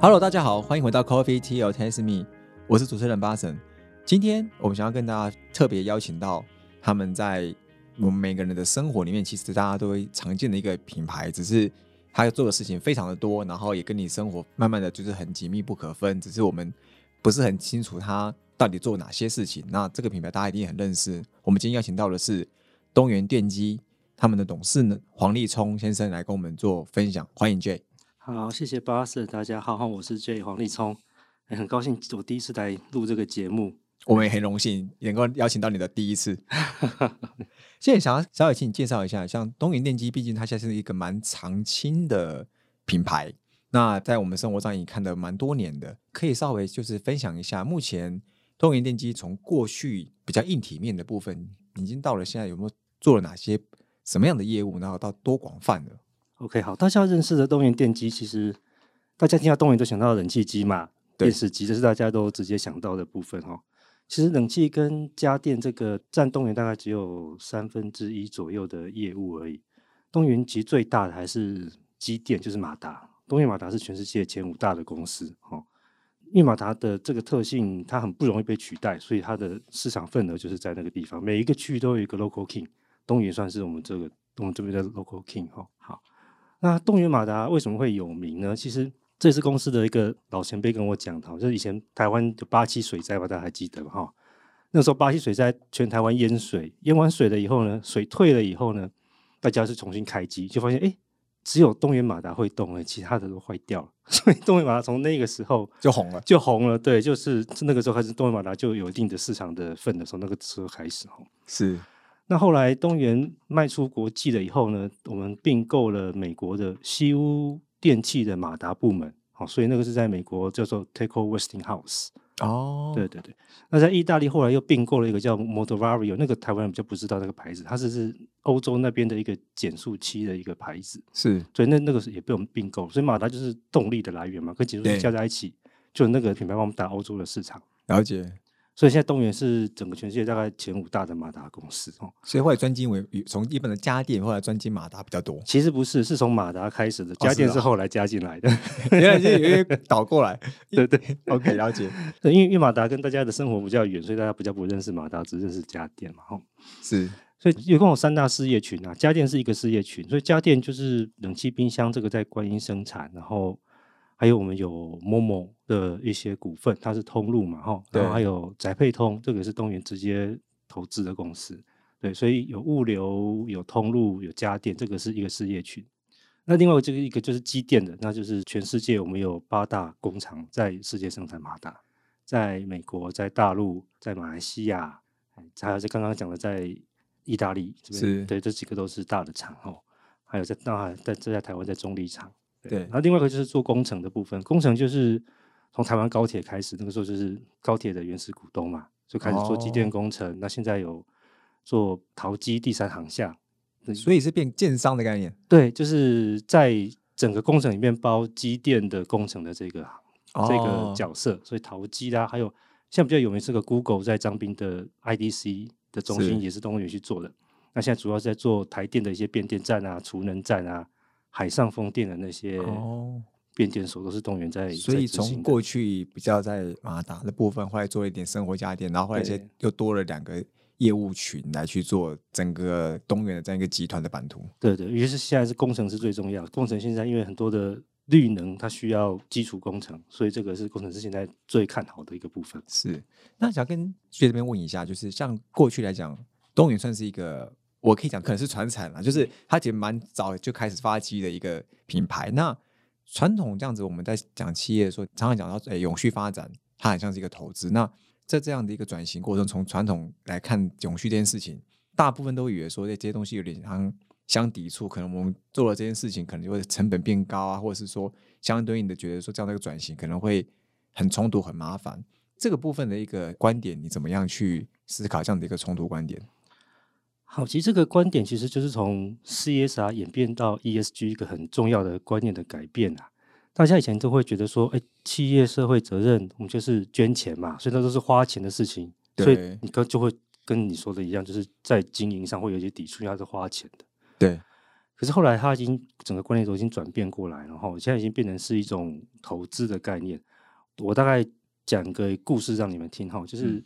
Hello，大家好，欢迎回到 Coffee Tea or Taste Me，我是主持人巴神。今天我们想要跟大家特别邀请到他们在我们每个人的生活里面，其实大家都会常见的一个品牌，只是他做的事情非常的多，然后也跟你生活慢慢的就是很紧密不可分，只是我们不是很清楚他到底做哪些事情。那这个品牌大家一定很认识。我们今天邀请到的是东元电机他们的董事呢黄立聪先生来跟我们做分享，欢迎 J。好，谢谢巴士，大家好，我是 J 黄立聪，哎很高兴我第一次来录这个节目。我们也很荣幸能够邀请到你的第一次。现在想要稍微请你介绍一下，像东元电机，毕竟它现在是一个蛮常青的品牌，那在我们生活上也看的蛮多年的，可以稍微就是分享一下，目前东元电机从过去比较硬体面的部分，已经到了现在有没有做了哪些什么样的业务，然后到多广泛的？OK，好，大家认识的东元电机，其实大家听到东元都想到冷气机嘛，电视机，这是大家都直接想到的部分哦。其实冷气跟家电这个占东元大概只有三分之一左右的业务而已。东元其实最大的还是机电，就是马达。东元马达是全世界前五大的公司哦。因为马达的这个特性，它很不容易被取代，所以它的市场份额就是在那个地方。每一个区域都有一个 local king，东元算是我们这个我们这边的 local king 哈、哦。好，那东元马达为什么会有名呢？其实这是公司的一个老前辈跟我讲的，就是以前台湾有八七水灾吧，大家还记得哈？那时候八七水灾，全台湾淹水，淹完水了以后呢，水退了以后呢，大家是重新开机，就发现哎，诶只有东元马达会动了，其他的都坏掉了。所以东元马达从那个时候就红了。就红了，对，就是那个时候开始，东元马达就有一定的市场的份的，时候那个时候开始哈。是那后来东元卖出国际了以后呢，我们并购了美国的西屋电器的马达部门，好，所以那个是在美国叫做 Teco Westinghouse。哦，对对对，那在意大利后来又并购了一个叫 Motovario，那个台湾人比较不知道那个牌子，它是是欧洲那边的一个减速器的一个牌子，是所以那那个是也被我们并购，所以马达就是动力的来源嘛，跟减速器加在一起，就那个品牌帮我们打欧洲的市场。了解。所以现在东元是整个全世界大概前五大的马达公司哦。所以后来专精为从一般的家电，后来专精马达比较多。其实不是，是从马达开始的，家电是后来加进来的。原来是有点倒过来。对对 OK，了解。对，因为因为马达跟大家的生活比较远，所以大家比较不认识马达，只认识家电嘛。哦，是所以一共有三大事业群啊，家电是一个事业群，所以家电就是冷气、冰箱这个在观音生产，然后还有我们有 Momo 的一些股份，它是通路嘛，哈，然后对还有宅配通，这个是东元直接投资的公司，对，所以有物流、有通路、有家电，这个是一个事业群。那另外这个一个就是机电的，那就是全世界我们有八大工厂在世界生产马达，在美国、在大陆、在马来西亚，哎还有在刚刚讲的在意大利这边，是对，这几个都是大的厂哦。还有在那还在在台湾在中立厂，对然后另外一个就是做工程的部分，工程就是从台湾高铁开始，那个时候就是高铁的原始股东嘛，就开始做机电哦工程。那现在有做陶机第三航厦，所以是变建商的概念。对，就是在整个工程里面包机电的工程的这个、这个哦角色，所以陶机啦，还有像比较有名是个 Google 在张斌的 IDC 的中心，也是东元去做的。那现在主要是在做台电的一些变电站啊、储能站啊、海上风电的那些哦，变电所，都是东元在。所以从过去比较在马达的部分，后来做了一点生活家电，然后后来又多了两个业务群来去做整个东元的这样一个集团的版图。对对，于是现在是工程是最重要。工程现在因为很多的绿能，它需要基础工程，所以这个是工程师现在最看好的一个部分。是，那想跟学这边问一下，就是像过去来讲，东元算是一个，我可以讲可能是传产啦，就是它其实蛮早就开始发迹的一个品牌。那传统这样子，我们在讲企业的时候，常常讲到，哎、永续发展，它很像是一个投资。那在这样的一个转型过程，从传统来看永续这件事情，大部分都以为说，哎，这些东西有点相相抵触，可能我们做了这件事情，可能就会成本变高啊，或者是说相对应的觉得说这样的一个转型可能会很冲突、很麻烦。这个部分的一个观点，你怎么样去思考这样的一个冲突观点？好，其实这个观点其实就是从 CSR 演变到 ESG 一个很重要的观念的改变啊。大家以前都会觉得说，哎，企业社会责任，我们就是捐钱嘛，所以那都是花钱的事情，所以你跟就会跟你说的一样，就是在经营上会有一些抵触，因为它是花钱的。对，可是后来他已经整个观念都已经转变过来，然后现在已经变成是一种投资的概念。我大概讲个故事让你们听哈，就是，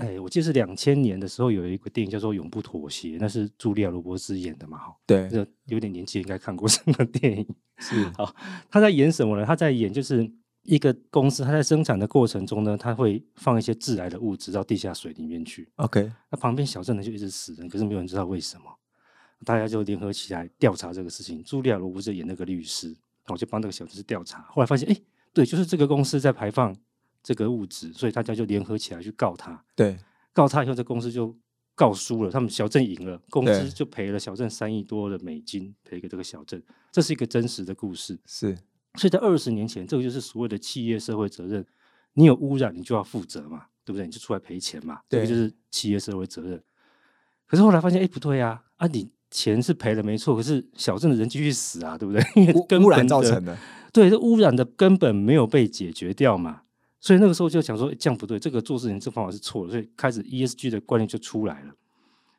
哎、我记得是两千年的时候有一个电影叫做《永不妥协》，那是茱莉亚·罗伯兹演的嘛，哈，对，这有点年纪应该看过 这个电影。是好，他在演什么呢？他在演就是一个公司，他在生产的过程中呢，他会放一些致癌的物质到地下水里面去。OK，那旁边小镇呢就一直死人，可是没有人知道为什么。大家就联合起来调查这个事情。茱莉亚·罗伯兹演那个律师，我就帮那个小镇调查。后来发现，哎，对，就是这个公司在排放这个物质，所以大家就联合起来去告他。对，告他以后，这公司就告输了，他们小镇赢了，公司就赔了小镇三亿多的美金，赔给这个小镇。这是一个真实的故事。是，所以在二十年前，这个就是所谓的企业社会责任。你有污染，你就要负责嘛，对不对？你就出来赔钱嘛，这个对就是企业社会责任。可是后来发现，哎，不对啊，啊，你钱是赔了没错，可是小镇的人继续死啊，对不对？因为污染造成的，对，这污染的根本没有被解决掉嘛，所以那个时候就想说，这样不对，这个做事情这方法是错的，所以开始 ESG 的观念就出来了。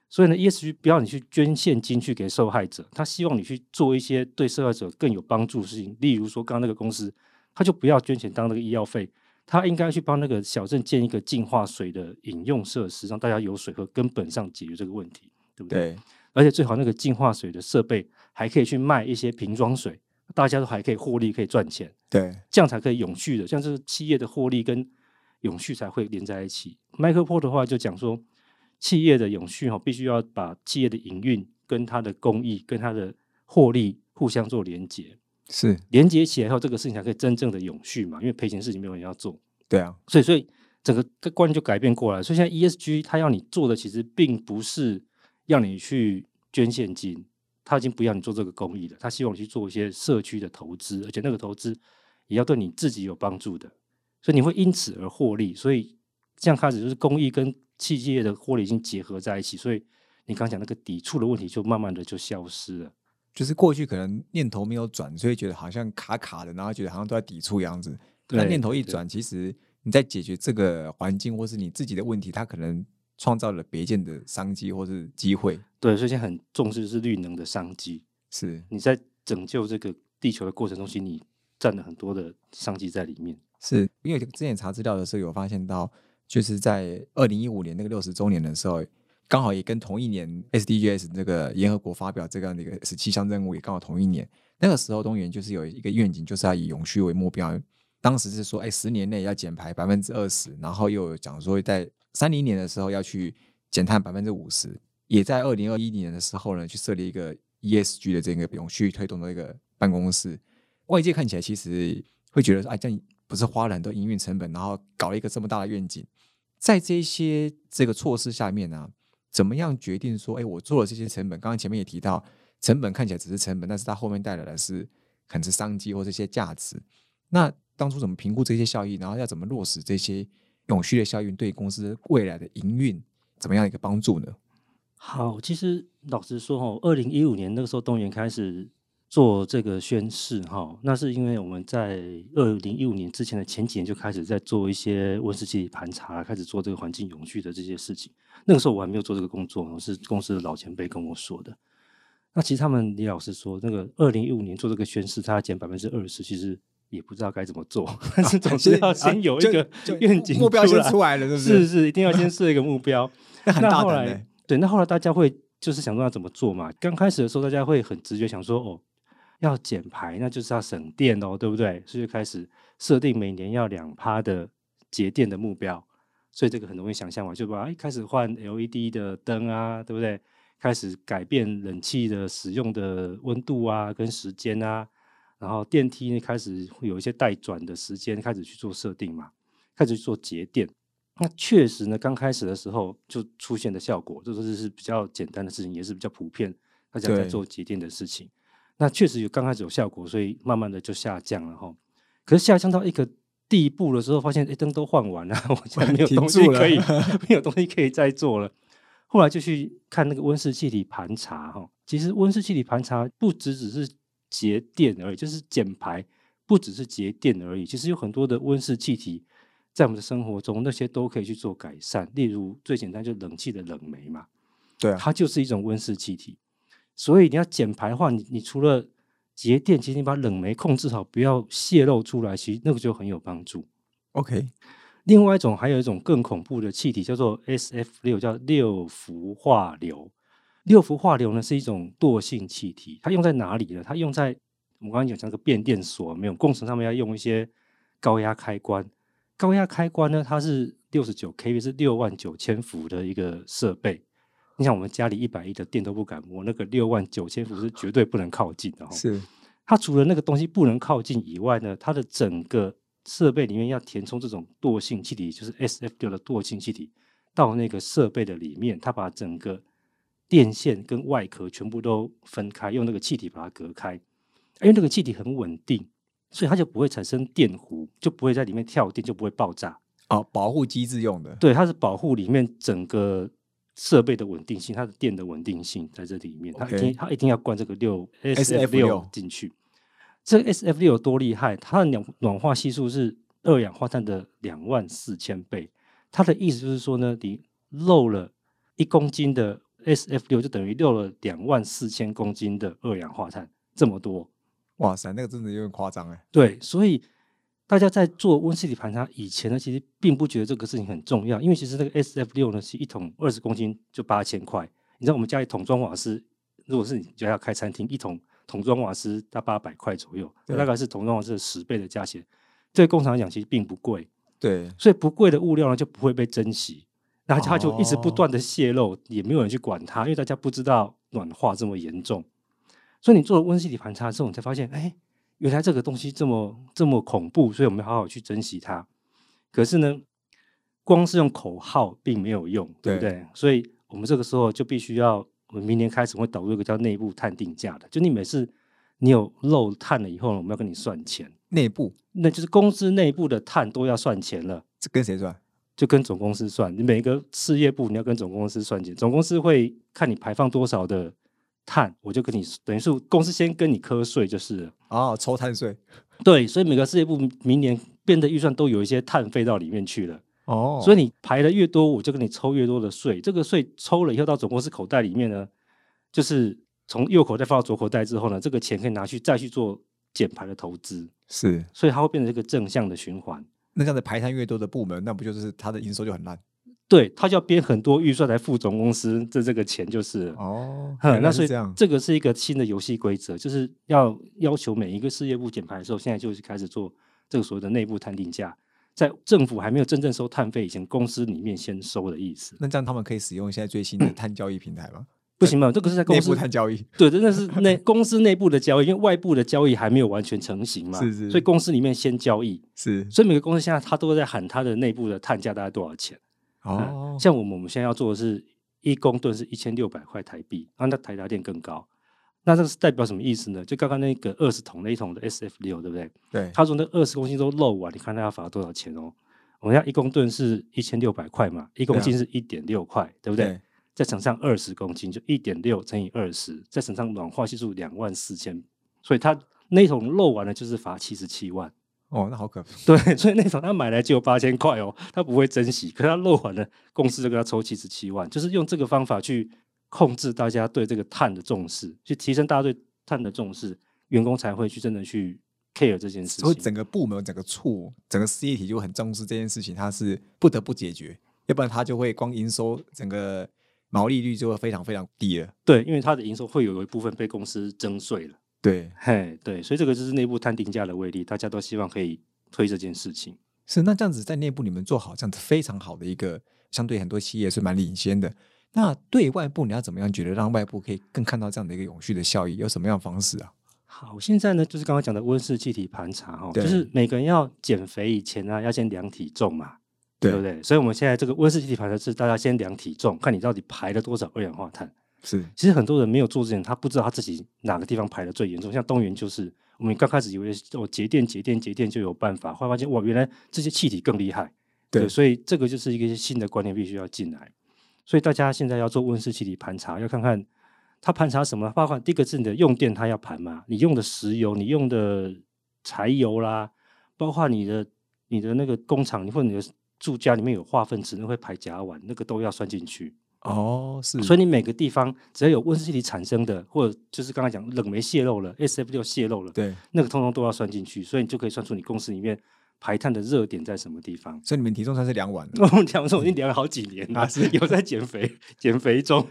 所以呢，ESG 不要你去捐现金去给受害者，他希望你去做一些对受害者更有帮助的事情，例如说刚刚那个公司，他就不要捐钱当那个医药费，他应该去帮那个小镇建一个净化水的饮用设施，让大家有水喝，根本上解决这个问题，对不对？对，而且最好那个净化水的设备还可以去卖一些瓶装水，大家都还可以获利，可以赚钱，对，这样才可以永续的，这样这个企业的获利跟永续才会连在一起。Michael 的话就讲说，企业的永续哈、必须要把企业的营运跟它的公益跟它的获利互相做连接，是，连接起来后，这个事情才可以真正的永续嘛，因为赔钱事情没有人要做。对啊，所以所以整个个观念就改变过来。所以现在 ESG 它要你做的其实并不是要你去捐现金，它已经不要你做这个公益了，他希望你去做一些社区的投资，而且那个投资也要对你自己有帮助的，所以你会因此而获利。所以这样开始就是公益跟企业的获利已经结合在一起，所以你刚讲那个抵触的问题就慢慢的就消失了。就是过去可能念头没有转，所以觉得好像卡卡的，然后觉得好像都在抵触样子。那对念头一转，其实你在解决这个环境或是你自己的问题，它可能创造了别件的商机或是机会。对，所以现在很重视是绿能的商机。是你在拯救这个地球的过程中，其实你占了很多的商机在里面。是，因为之前查资料的时候有发现到，就是在二零一五年那个六十周年的时候，刚好也跟同一年 SDGs 这个联合国发表这样的一个十七项任务，也刚好同一年。那个时候东元就是有一个愿景，就是要以永续为目标。当时是说，哎，十年内要减排百分之二十，然后又有讲说在三零年的时候要去减碳百分之五十，也在二零二一年的时候呢，去设立一个 ESG 的这个永续推动的一个办公室。外界看起来其实会觉得说，哎，这样不是花了很多营运成本，然后搞了一个这么大的愿景，在这些这个措施下面呢、怎么样决定说，哎，我做了这些成本？刚刚前面也提到，成本看起来只是成本，但是它后面带来的是可能是商机或这些价值。那当初怎么评估这些效益，然后要怎么落实这些永续的效应，对公司未来的营运怎么样一个帮助呢？好，其实老实说哈，二零一五年那个时候东元开始做这个宣誓哈，那是因为我们在二零一五年之前的前几年就开始在做一些温室气体盘查，开始做这个环境永续的这些事情。那个时候我还没有做这个工作，是公司的老前辈跟我说的。那其实他们李老师说，那个二零一五年做这个宣誓，他要减百分之二十，其实也不知道该怎么做，但是总是要先有一个愿景目标先出来了，是不是是，一定要先设一个目标。那后来大胆的，对，那后来大家会就是想说要怎么做嘛？刚开始的时候，大家会很直觉想说，哦，要减排，那就是要省电哦，对不对？所以就开始设定每年要两趴的节电的目标。所以这个很容易想象嘛，就把一开始换 LED 的灯啊，对不对？开始改变冷气的使用的温度啊，跟时间啊，然后电梯呢开始会有一些待转的时间，开始去做设定嘛，开始去做节电。那确实呢，刚开始的时候就出现的效果，这都是是比较简单的事情，也是比较普遍，大家在做节电的事情。那确实有刚开始有效果，所以慢慢的就下降了哈。可是下降到一个地步的时候，发现哎灯都换完了，我现在没有停东西可以 没有东西可以再做了。后来就去看那个温室气体盘查哈，其实温室气体盘查不只只是节电而已，就是减排，不只是节电而已。其实有很多的温室气体在我们的生活中，那些都可以去做改善。例如最简单就冷气的冷媒嘛，对啊，它就是一种温室气体。所以你要减排的话，你你除了节电，其实你把冷媒控制好，不要泄漏出来，其实那个就很有帮助。OK，另外一种还有一种更恐怖的气体叫做 SF 六，叫六氟化硫。六氟化硫呢是一种惰性气体，它用在哪里呢？它用在我们刚刚讲那个变电所，没有工程上面要用一些高压开关。高压开关呢，它是六十九 kV，是六万九千伏的一个设备。你想，我们家里一百一的电都不敢摸，那个六万九千伏是绝对不能靠近的、哦。是它除了那个东西不能靠近以外呢，它的整个设备里面要填充这种惰性气体，就是 SF 六的惰性气体，到那个设备的里面，它把整个电线跟外壳全部都分开，用那个气体把它隔开。因为那个气体很稳定，所以它就不会产生电弧，就不会在里面跳电，就不会爆炸。哦，保护机制用的。对，它是保护里面整个设备的稳定性，它的电的稳定性在这里面，它一定它一定要灌这个六 SF6 六进去。这个 SF 六有多厉害？它的暖暖化系数是二氧化碳的两万四千倍。它的意思就是说呢，你漏了一公斤的 SF 六，就等于漏了两万四千公斤的二氧化碳，这么多。哇塞，那个真的有点夸张哎。对，所以大家在做温室气体盘查以前呢，其实并不觉得这个事情很重要，因为其实那个 SF 六呢是一桶二十公斤就八千块。你知道我们家里桶装瓦斯，如果是你家要开餐厅，一桶桶装瓦斯大八百块左右，对大概是桶装瓦斯的十倍的价钱。对工厂来讲，其实并不贵，对，所以不贵的物料呢就不会被珍惜，然后他就一直不哦断的泄漏，也没有人去管它，因为大家不知道暖化这么严重。所以你做了温室气体盘查之后，你才发现，哎，原来这个东西这么这么恐怖，所以我们要好好去珍惜它。可是呢，光是用口号并没有用，对不对对？所以我们这个时候就必须要，我们明年开始会导入一个叫内部碳定价的，就你每次你有漏碳了以后呢，我们要跟你算钱，内部那就是公司内部的碳都要算钱了。这跟谁算？就跟总公司算，你每个事业部你要跟总公司算钱，总公司会看你排放多少的碳，我就跟你等于是公司先跟你磕税就是了。哦，抽碳税。对，所以每个事业部明年变的预算都有一些碳费到里面去了，哦，所以以你排的越多，我就跟你抽越多的税。这个税抽了以后到总公司口袋里面呢，就是从右口袋放到左口袋之后呢，这个钱可以拿去再去做减排的投资，是所以它会变成一个正向的循环。那这样的排碳越多的部门，那不就是它的营收就很烂？对，他就要编很多预算来付总公司这这个钱就是。哦，那所以是这样。这个是一个新的游戏规则，就是要要求每一个事业部减排的时候，现在就是开始做这个所谓的内部碳定价，在政府还没有真正收碳费以前，公司里面先收的意思。那这样他们可以使用现在最新的 碳交易平台吗？不行嘛，这个是在公内司部碳交易。对，真的是内 公司内部的交易，因为外部的交易还没有完全成型嘛，是是所以公司里面先交易，是所以每个公司现在它都在喊它的内部的碳价大概多少钱。哦，像我们我们现在要做的是一公吨是一千六百块台币，然后那台达电更高。那这个是代表什么意思呢？就刚刚那个二十桶那一桶的 SF 六，对不对？对，他说那二十公斤都漏完，你看他要罚多少钱哦？我们要一公吨是一千六百块嘛，一公斤是一点六块，对不对？对再乘上二十公斤，就一点六乘以二十，再乘上暖化系数两万四千，所以他那桶漏完了就是罚七十七万。哦，那好可怕。对，所以那桶他买来只有八千块哦，他不会珍惜，可是他漏完了，公司就给他抽七十七万，就是用这个方法去控制大家对这个碳的重视，去提升大家对碳的重视，员工才会去真的去 care 这件事情。所以整个部门、整个处、整个事业体就很重视这件事情，它是不得不解决，要不然它就会光营收整个毛利率就会非常非常低了。对，因为它的营收会有一部分被公司征税了。对，嘿，对，所以这个就是内部探定价的威力，大家都希望可以推这件事情。是那这样子在内部你们做好这样子非常好的一个，相对很多企业是蛮领先的。那对外部你要怎么样觉得让外部可以更看到这样的一个永续的效益？有什么样的方式啊？好，现在呢，就是刚刚讲的温室气体盘查哦，就是每个人要减肥以前呢，要先量体重嘛，对对不对？所以我们现在这个温室气体盘查是大家先量体重，看你到底排了多少二氧化碳。是其实很多人没有做之前，他不知道他自己哪个地方排的最严重。像东元就是，我们刚开始以为哦节电节电节电就有办法，后来发现哇，原来这些气体更厉害。对所以这个就是一个新的观念必须要进来。所以大家现在要做温室气体盘查，要看看它盘查什么，包括第一个是你的用电，它要盘嘛，你用的石油，你用的柴油啦，包括你的你的那个工厂，你或者你的住家里面有化粪池，那会排甲烷，那个都要算进去。哦，是，所以你每个地方只要有温室气体产生的，或者就是刚才讲冷媒泄漏了，SF 六泄漏了，对，那个通通都要算进去，所以你就可以算出你公司里面排碳的热点在什么地方。所以你们体重算是量完了，我们讲说我已经量了好几年了，啊是有在减肥，减肥中。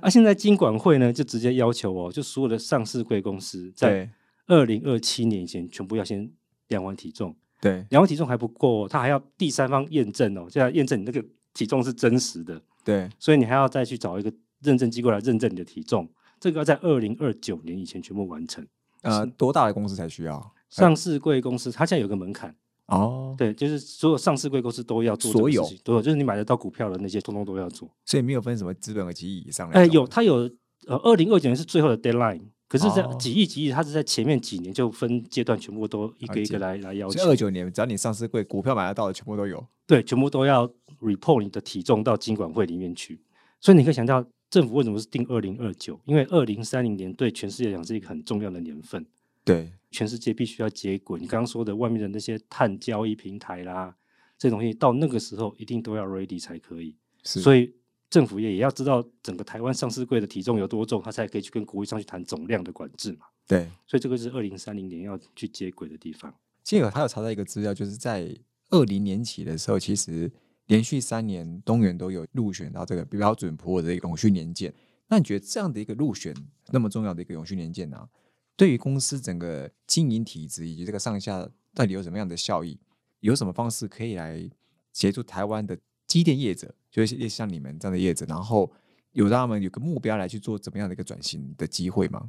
啊，现在金管会呢就直接要求哦，就所有的上市贵公司在二零二七年以前全部要先量完体重，对量完体重还不够、哦，他还要第三方验证哦，就要验证你那个体重是真实的。对，所以你还要再去找一个认证机构来认证你的体重，这个要在二零二九年以前全部完成。呃，多大的公司才需要？上市贵公司它现在有个门槛，哦，对，就是所有上市贵公司都要做所有都有，就是你买得到股票的那些，通通都要做。所以没有分什么资本额几亿以上那哎，种有，它有，呃，二零二九年是最后的 deadline，可是，在哦几亿几亿，它是在前面几年就分阶段，全部都一个一个来来要求，二九年只要你上市柜股票买得到的，全部都有。对，全部都要 report 你的体重到金管会里面去。所以你可以想到，政府为什么是定二零二九？因为二零三零年对全世界来讲是一个很重要的年份，对，全世界必须要接轨。你刚刚说的外面的那些碳交易平台啦，这东西到那个时候一定都要 ready 才可以。是，所以政府也也要知道整个台湾上市柜的体重有多重，它才可以去跟国际上去谈总量的管制嘛。对。所以这个是二零三零年要去接轨的地方。其实有他有查到一个资料，就是在二零年起的时候，其实连续三年东元都有入选到这个标准普尔的一个永续年鉴。那你觉得这样的一个入选那么重要的一个永续年鉴呢、对于公司整个经营体制以及这个上下到底有什么样的效益？有什么方式可以来协助台湾的机电业者，就是类似像你们这样的业者，然后有让他们有个目标来去做怎么样的一个转型的机会吗？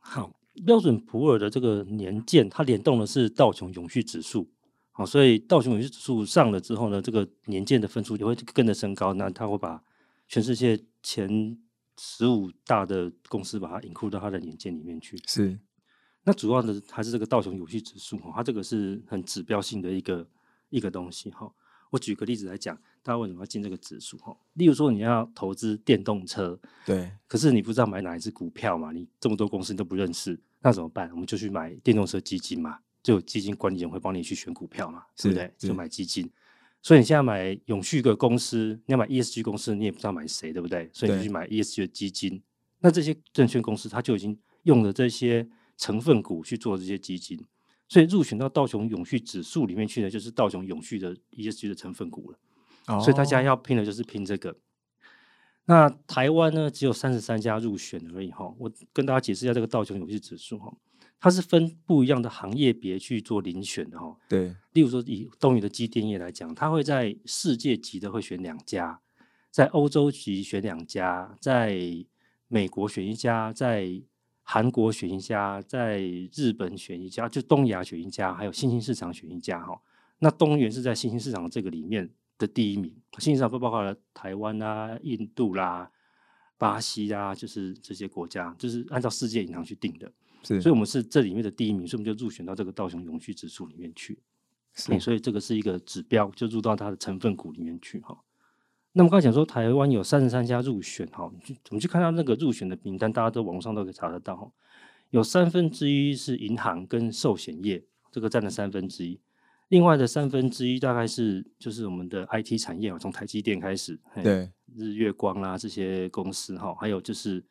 好，标准普尔的这个年鉴，它联动的是道琼永续指数。好，所以道琼永续指数上了之后呢，这个年鉴的分数也会跟着升高。那它会把全世界前十五大的公司把它 include 到它的年鉴里面去。是那主要的还是这个道琼永续指数哈，它这个是很指标性的一个一个东西哈。我举个例子来讲，大家为什么要进这个指数哈？例如说你要投资电动车，对，可是你不知道买哪一只股票嘛，你这么多公司你都不认识，那怎么办？我们就去买电动车基金嘛，就有基金管理人会帮你去选股票嘛，对不是对？就买基金。所以你现在买永续的公司，你要买 ESG 公司，你也不知道买谁，对不对？所以你就去买 ESG 的基金。那这些证券公司，它就已经用了这些成分股去做这些基金，所以入选到道琼永续指数里面去的，就是道琼永续的 ESG 的成分股了。所以大家哦要拼的就是拼这个。那台湾呢，只有三十三家入选而已哈。我跟大家解释一下这个道琼永续指数哈，它是分不一样的行业别去做遴选的哈。对例如说以东宇的机电业来讲，它会在世界级的会选两家，在欧洲级选两家，在美国选一家，在韩国选一家，在日本选一家，就东亚选一家，还有新兴市场选一家哈。那东元是在新兴市场这个里面的第一名，新兴市场不包括了台湾啦、印度啦、巴西啦，就是这些国家，就是按照世界银行去定的。是，所以我们是这里面的第一名，所以我们就入选到这个道琼永续指数里面去。是欸所以这个是一个指标，就入到它的成分股里面去哈。那么刚才讲说，台湾有三十三家入选哈，我们去看到那个入选的名单，大家都网上都可以查得到哈。有三分之一是银行跟寿险业，这个占了三分之一。另外的三分之一大概是就是我们的 IT 产业，从台积电开始，嘿对日月光啦这些公司哈，还有就是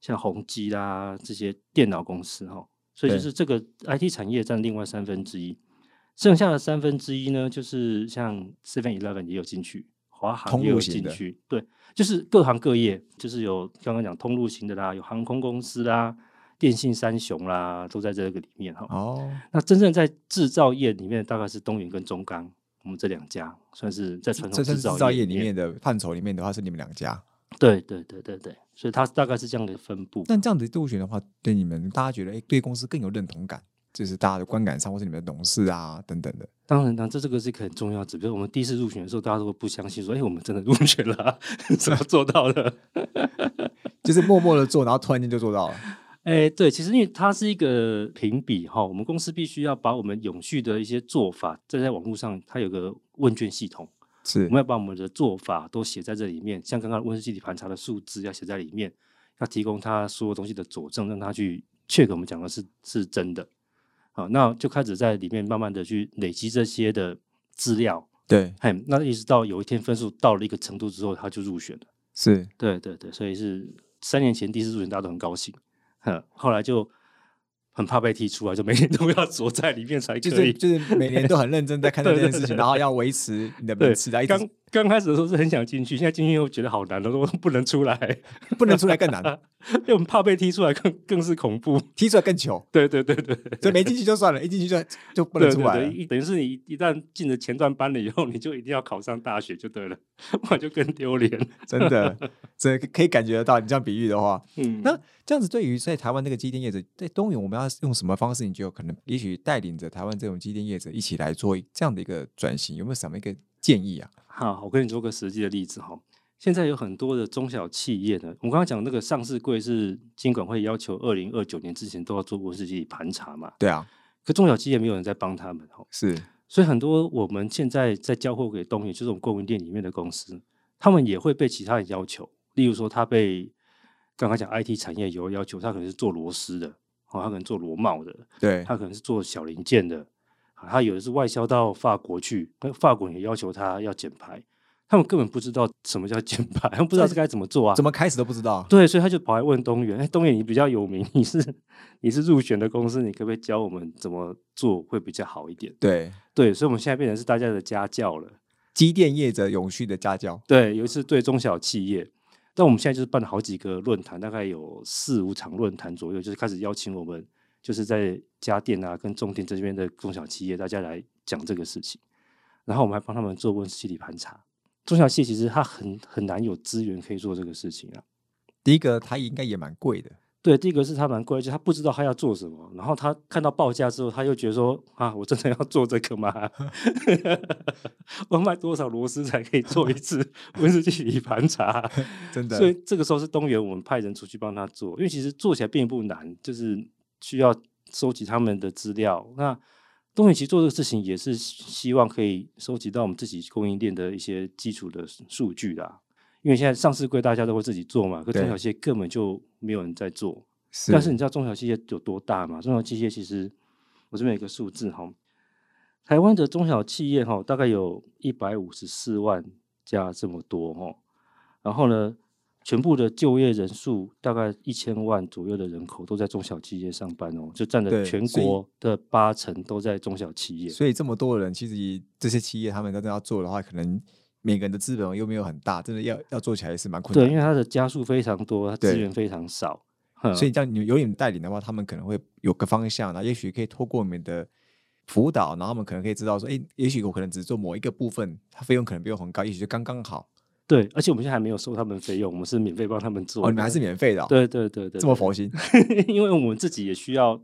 像宏基啦这些电脑公司哈，所以就是这个 IT 产业占另外三分之一，剩下的三分之一呢，就是像 Seven Eleven 也有进去，华航通也有进去，对，就是各行各业，就是有刚刚讲通路型的啦，有航空公司啦。电信三雄啦，都在这个里面哈。哦，那真正在制造业里面，大概是东元跟中钢，我们这两家算是在传统制造制造业里里面的范畴里面的话，是你们两家。对对对对对，所以它大概是这样的分布。那这样子入选的话，对你们大家觉得，哎，对公司更有认同感，就是大家的观感上，或是你们的董事啊等等的。当然，当然，这这个是一个很重要的指标。我们第一次入选的时候，大家都会不相信，说：“哎，我们真的入选了、啊，怎么做到的 就是默默的做，然后突然间就做到了。”哎，对，其实因为它是一个评比哈，我们公司必须要把我们永续的一些做法，这在网络上它有个问卷系统，是我们要把我们的做法都写在这里面，像刚刚温室气体盘查的数字要写在里面，要提供他所有东西的佐证，让他去 check 我们讲的是是真的。好，那就开始在里面慢慢的去累积这些的资料，对，嘿，那一直到有一天分数到了一个程度之后，他就入选了。是对对对，所以是三年前第一次入选，大家都很高兴，哼，后来就很怕被踢出来，就每天都要坐在里面才就可以。是就是每年都很认真在看待这件事情，然后要维持你的对名次，然后一刚直刚开始的时候是很想进去，现在进去又觉得好难了，都不能出来，不能出来更难，因为我们怕被踢出来更更是恐怖。踢出来更糗，对对对对，所以没进去就算了，一进去就就不能出来对对对，。等于是你一旦进了前段班了以后，你就一定要考上大学就对了，不然就更丢脸。真的，这可以感觉得到。你这样比喻的话，嗯，那这样子对于在台湾那个机电业者，在东永我们要用什么方式？你就有可能，也许带领着台湾这种机电业者一起来做这样的一个转型，有没有什么一个建议啊？好，我跟你做个实际的例子哈。现在有很多的中小企业呢，我们刚刚讲那个上市柜是金管会要求二零二九年之前都要做温室气体盘查嘛，对啊，可中小企业没有人在帮他们哦，是。所以很多我们现在在交货给东元，就是我们供应链里面的公司，他们也会被其他人要求，例如说他被刚刚讲 IT 产业有要求，他可能是做螺丝的，哦，他可能做螺帽的，对，他可能是做小零件的，啊他有的是外销到法国去，那法国也要求他要减排，他们根本不知道什么叫减排，他们不知道是该怎么做啊怎。么开始都不知道。对，所以他就跑来问东元，哎，东元你比较有名，你是你是入选的公司，你可不可以教我们怎么做会比较好一点？对，对，所以我们现在变成是大家的家教了。机电业者永续的家教，对，有一次对中小企业，但我们现在就是办了好几个论坛，大概有四五场论坛左右，就是开始邀请我们，就是在家电啊跟重电这边的中小企业，大家来讲这个事情。然后我们还帮他们做温室气体盘查。中小企业其实它很很难有资源可以做这个事情啊。第一个它应该也蛮贵的，对，第一个是它蛮贵，而且他不知道他要做什么，然后他看到报价之后，他又觉得说啊，我真的要做这个吗？我卖多少螺丝才可以做一次温室气体盘查？真的。所以这个时候是东元，我们派人出去帮他做，因为其实做起来并不难，就是需要收集他们的资料。那东远其实做这个事情也是希望可以收集到我们自己供应链的一些基础的数据啦。因为现在上市柜大家都会自己做嘛，可中小企业根本就没有人在做。是但是你知道中小企业有多大吗？中小企业其实我这边有一个数字哈，台湾的中小企业哈大概有一百五十四万家这么多哈，然后呢，全部的就业人数大概一千万左右的人口都在中小企业上班哦，就占了全国的八成都在中小企业。所以这么多人，其实这些企业他们真的要做的话，可能每个人的资本又没有很大，真的要要做起来也是蛮困，难的。因为它的家数非常多，它资源非常少，所以这样你有你们带领的话，他们可能会有个方向，然后也许可以透过你们的辅导，然后他们可能可以知道说，哎，也许我可能只做某一个部分，它费用可能不用很高，也许就刚刚好。对，而且我们现在还没有收他们费用，我们是免费帮他们做。哦，你们还是免费的、哦，对对对对，对这么佛心，因为我们自己也需要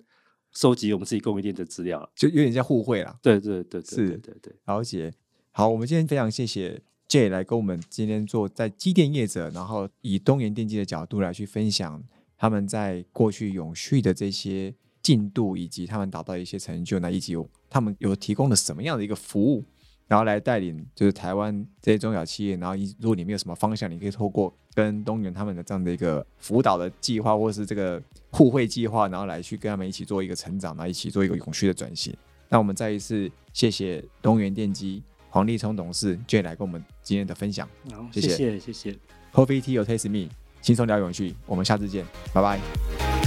收集我们自己供应链的资料。就有点像互惠啦。对对对对是对对对，了解。好，我们今天非常谢谢 J 来跟我们今天做在机电业者，然后以东元电机的角度来去分享他们在过去永续的这些进度，以及他们达到一些成就，那以及他们有提供了什么样的一个服务，然后来带领就是台湾这些中小企业，然后一如果你们有什么方向，你可以透过跟东元他们的这样的一个辅导的计划，或是这个互惠计划，然后来去跟他们一起做一个成长，然后一起做一个永续的转型。那我们再一次谢谢东元电机黄立聪董事 J 来跟我们今天的分享。好，谢谢谢谢谢谢。Coffee Tea or Taste Me，轻松聊永续，我们下次见，拜拜。